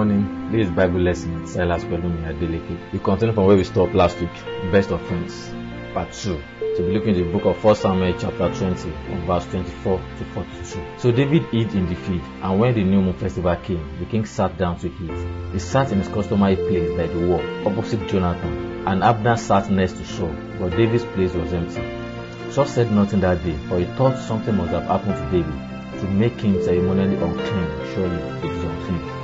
Morning. This is Bible lesson. Silas Pelumi Adeleke. We continue from where we stopped last week. Best of friends, part two. So we look in the book of 1 Samuel chapter 20 from verse 24 to 42. So David hid in the field, and when the new moon festival came, the king sat down to eat. He sat in his customary place by the wall, opposite Jonathan, and Abner sat next to Saul, but David's place was empty. Saul said nothing that day, for he thought something must have happened to David to make him ceremonially unclean. Surely is unclean.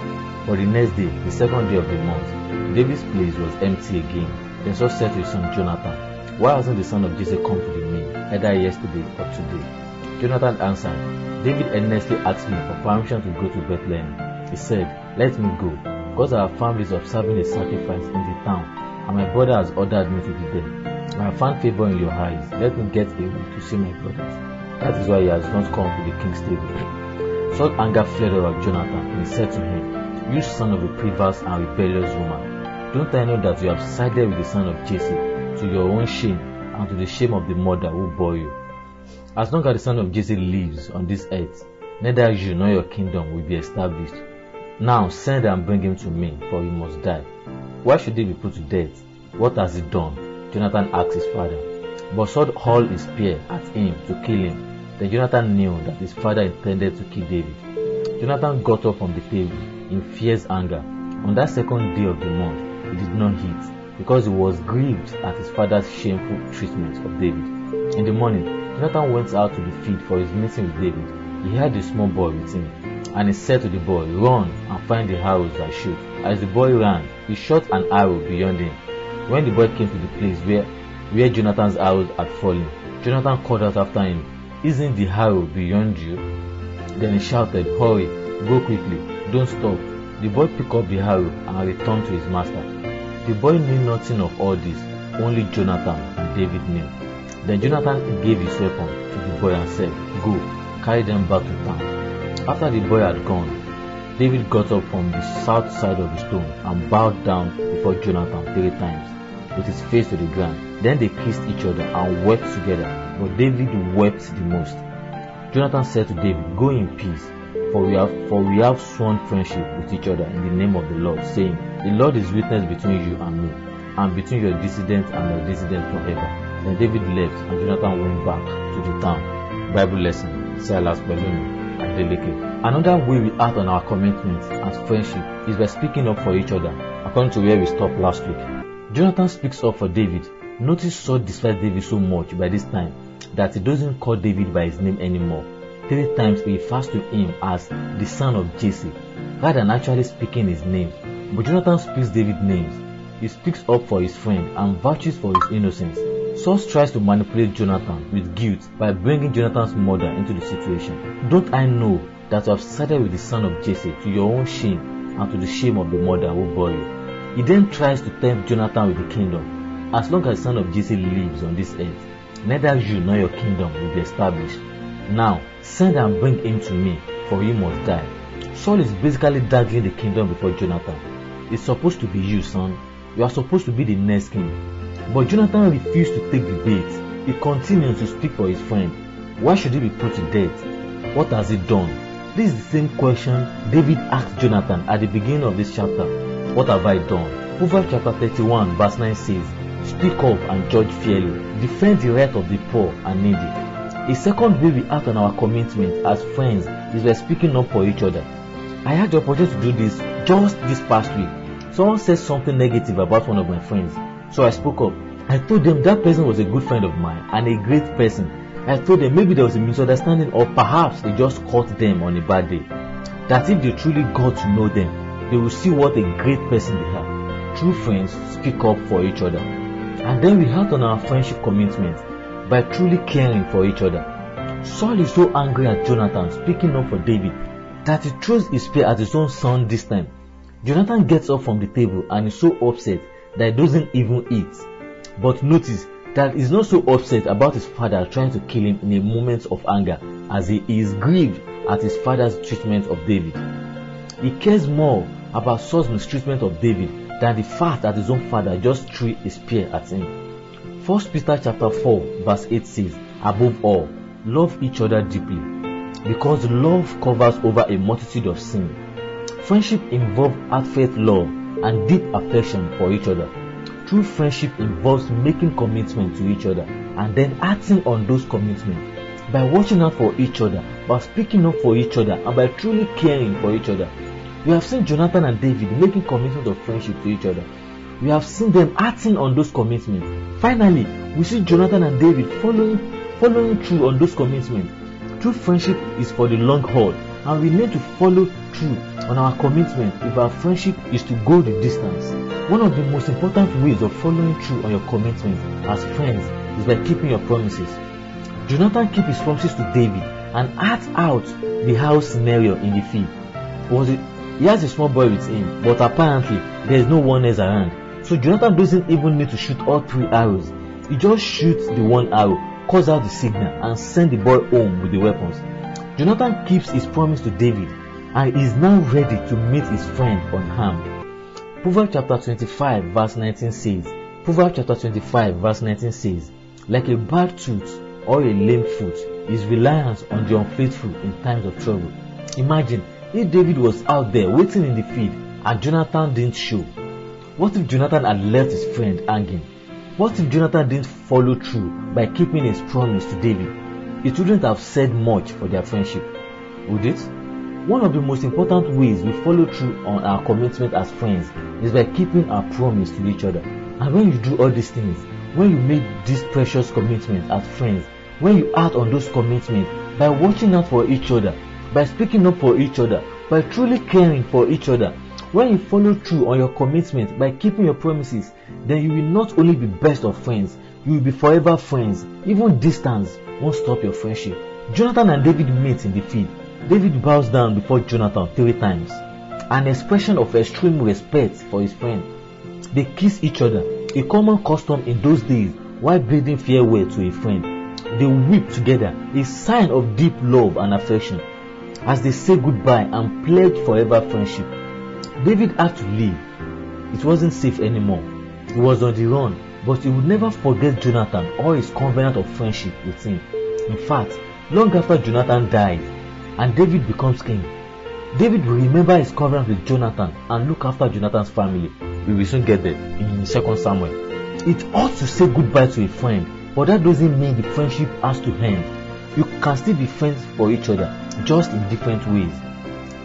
But the next day, the second day of the month, David's place was empty again. Then Saul said to his son Jonathan, Why hasn't the son of Jesse come to the meal, either yesterday or today? Jonathan answered, David earnestly asked me for permission to go to Bethlehem. He said, Let me go, because our family is observing a sacrifice in the town, and my brother has ordered me to be there. I have found favor in your eyes. Let me get away to see my brothers. That is why he has not come to the king's table. Saul's anger fled over Jonathan, and he said to him, You son of a perverse and rebellious woman, don't I know that you have sided with the son of Jesse to your own shame and to the shame of the mother who bore you? As long as the son of Jesse lives on this earth, neither you nor your kingdom will be established. Now send and bring him to me, for he must die. Why should he be put to death? What has he done? Jonathan asked his father. But Saul hurled his spear at him to kill him. Then Jonathan knew that his father intended to kill David. Jonathan got up from the table in fierce anger. On that second day of the month, he did not eat because he was grieved at his father's shameful treatment of David. In the morning, Jonathan went out to the field for his meeting with David. He had a small boy with him, and he said to the boy, Run and find the arrows I shoot. As the boy ran, he shot an arrow beyond him. When the boy came to the place where, where Jonathan's arrows had fallen, Jonathan called out after him, Isn't the arrow beyond you? Then he shouted, Hurry, go quickly, don't stop. The boy picked up the arrow and returned to his master. The boy knew nothing of all this, only Jonathan and David knew. Then Jonathan gave his weapon to the boy and said, Go, carry them back to town. After the boy had gone, David got up from the south side of the stone and bowed down before Jonathan three times, with his face to the ground. Then they kissed each other and wept together, but David wept the most. Jonathan said to David, Go in peace, for we have for we have sworn friendship with each other in the name of the Lord, saying, The Lord is witness between you and me, and between your dissident and your dissident forever. Then David left, and Jonathan went back to the town. Bible lesson, Silas Pelumi, Adeleke. Another way we act on our commitment and friendship is by speaking up for each other, according to where we stopped last week. Jonathan speaks up for David. Notice Saul despises David so much by this time that he doesn't call David by his name anymore. Three times he refers to him as the son of Jesse, rather than actually speaking his name. But Jonathan speaks David's names. He speaks up for his friend and vouches for his innocence. Saul tries to manipulate Jonathan with guilt by bringing Jonathan's mother into the situation. Don't I know that you have sided with the son of Jesse to your own shame and to the shame of the mother who bore you? He then tries to tempt Jonathan with the kingdom. As long as the son of Jesse lives on this earth, neither you nor your kingdom will be established. Now, send and bring him to me, for he must die. Saul is basically dangling the kingdom before Jonathan. It's supposed to be you, son. You are supposed to be the next king. But Jonathan refused to take the bait. He continues to speak for his friend. Why should he be put to death? What has he done? This is the same question David asked Jonathan at the beginning of this chapter. What have I done? Proverbs chapter 31 verse 9 says, Speak up and judge fairly. Defend the right of the poor and needy. A second way we act on our commitment as friends is by speaking up for each other. I had the opportunity to do this just this past week. Someone said something negative about one of my friends, so I spoke up. I told them that person was a good friend of mine and a great person. I told them maybe there was a misunderstanding or perhaps they just caught them on a bad day. That if they truly got to know them, they will see what a great person they are. True friends speak up for each other. And then we act on our friendship commitment by truly caring for each other. Saul is so angry at Jonathan speaking up for David that he throws his spear at his own son this time. Jonathan gets up from the table and is so upset that he doesn't even eat. But notice that he's not so upset about his father trying to kill him in a moment of anger as he is grieved at his father's treatment of David. He cares more about Saul's mistreatment of David than the fact that his own father just threw a spear at him. 1 Peter chapter 4 verse 8 says, Above all, love each other deeply, because love covers over a multitude of sin. Friendship involves heartfelt love and deep affection for each other. True friendship involves making commitment to each other and then acting on those commitments. By watching out for each other, by speaking up for each other, and by truly caring for each other. We have seen Jonathan and David making commitment of friendship to each other. We have seen them acting on those commitments. Finally, we see Jonathan and David following following through on those commitments. True friendship is for the long haul, and we need to follow through on our commitment if our friendship is to go the distance. One of the most important ways of following through on your commitment as friends is by keeping your promises. Jonathan kept his promises to David and act out the house scenario in the field. Was it? He has a small boy with him, but apparently there is no one else around. So Jonathan doesn't even need to shoot all three arrows. He just shoots the one arrow, calls out the signal, and sends the boy home with the weapons. Jonathan keeps his promise to David and is now ready to meet his friend unharmed. Proverbs chapter 25 verse 19 says, Proverbs chapter 25 verse 19 says, like a bad tooth or a lame foot is reliance on the unfaithful in times of trouble. Imagine if David was out there waiting in the field and Jonathan didn't show. What if Jonathan had left his friend hanging? What if Jonathan didn't follow through by keeping his promise to David? It wouldn't have said much for their friendship, would it? One of the most important ways we follow through on our commitment as friends is by keeping our promise to each other. And when you do all these things, when you make this precious commitment as friends, when you act on those commitments by watching out for each other, by speaking up for each other, by truly caring for each other, when you follow through on your commitment by keeping your promises, then you will not only be best of friends, you will be forever friends. Even distance won't stop your friendship. Jonathan and David meet in the field. David bows down before Jonathan three times, an expression of extreme respect for his friend. They kiss each other, a common custom in those days while bidding farewell to a friend. They weep together, a sign of deep love and affection, as they say goodbye and pledge forever friendship. David had to leave. It wasn't safe anymore. He was on the run, but he would never forget Jonathan or his covenant of friendship with him. In fact, long after Jonathan died and David becomes king, David will remember his covenant with Jonathan and look after Jonathan's family. We will soon get there in 2 Samuel. It ought to say goodbye to a friend, but that doesn't mean the friendship has to end. You can still be friends for each other, just in different ways.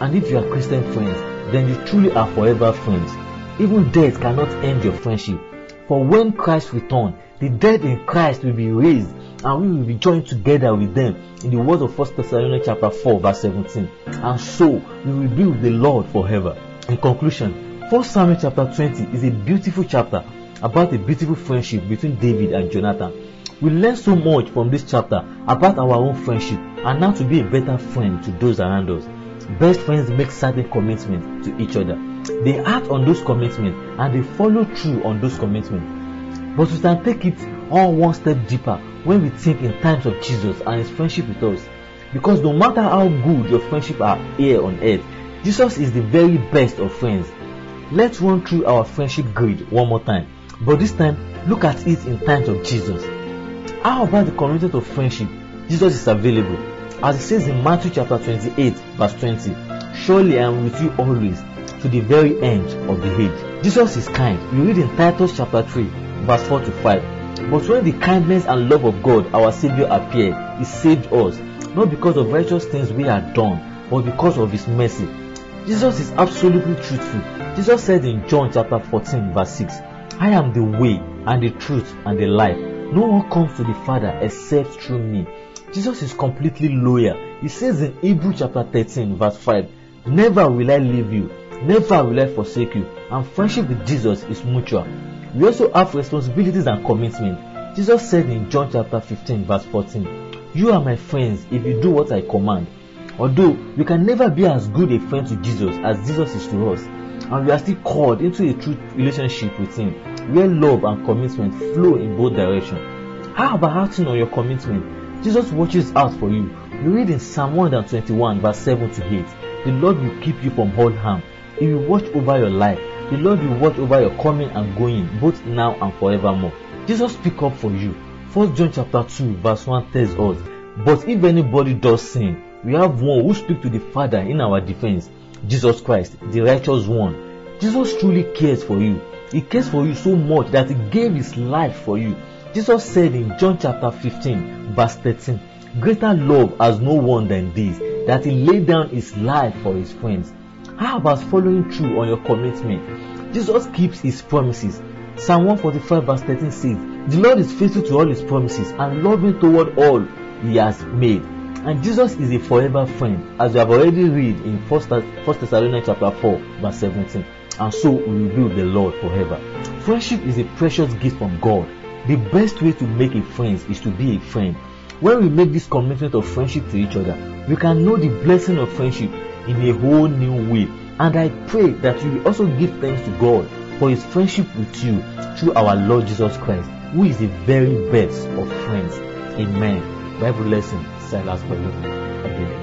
And if you are Christian friends, then you truly are forever friends. Even death cannot end your friendship. For when Christ returns, the dead in Christ will be raised and we will be joined together with them in the words of 1 Thessalonians chapter 4 verse 17. And so we will be with the Lord forever. In conclusion, 1 Samuel chapter 20 is a beautiful chapter about a beautiful friendship between David and Jonathan. We learn so much from this chapter about our own friendship and how to be a better friend to those around us. Best friends make certain commitments to each other. They act on those commitments and they follow through on those commitments. But we can take it all one step deeper when we think in times of Jesus and his friendship with us. Because no matter how good your friendship are here on earth, Jesus is the very best of friends. Let's run through our friendship grid one more time. But this time, look at it in times of Jesus. How about the commitment of friendship? Jesus is available. As it says in Matthew chapter 28, verse 20, Surely I am with you always to the very end of the age. Jesus is kind. You read in Titus chapter 3, verse 4 to 5. But when the kindness and love of God, our Savior, appeared, He saved us, not because of righteous things we had done, but because of His mercy. Jesus is absolutely truthful. Jesus said in John chapter 14, verse 6, I am the way and the truth and the life. No one comes to the Father except through me. Jesus is completely loyal. He says in Hebrew chapter 13, verse 5, Never will I leave you, never will I forsake you. And friendship with Jesus is mutual. We also have responsibilities and commitment. Jesus said in John chapter 15, verse 14, You are my friends if you do what I command. Although we can never be as good a friend to Jesus as Jesus is to us, and we are still called into a true relationship with Him, where love and commitment flow in both directions. How about acting on your commitment? Jesus watches out for you. We read in Psalm 121, verse 7 to 8, The Lord will keep you from all harm. He will watch over your life. The Lord will watch over your coming and going, both now and forevermore. Jesus speak up for you. 1 John chapter 2, verse 1 tells us, But if anybody does sin, we have one who speaks to the Father in our defense. Jesus Christ, the righteous one. Jesus truly cares for you. He cares for you so much that he gave his life for you. Jesus said in John chapter 15, verse 13, Greater love has no one than this, that he laid down his life for his friends. How about following through on your commitment? Jesus keeps his promises. Psalm 145 verse 13 says, The Lord is faithful to all his promises and loving toward all he has made. And Jesus is a forever friend, as we have already read in 1 Thessalonians chapter 4, verse 17. And so we will be the Lord forever. Friendship is a precious gift from God. The best way to make a friend is to be a friend. When we make this commitment of friendship to each other, we can know the blessing of friendship in a whole new way. And I pray that you will also give thanks to God for his friendship with you through our Lord Jesus Christ, who is the very best of friends. Amen. Bible lesson, Silas Balogh, again.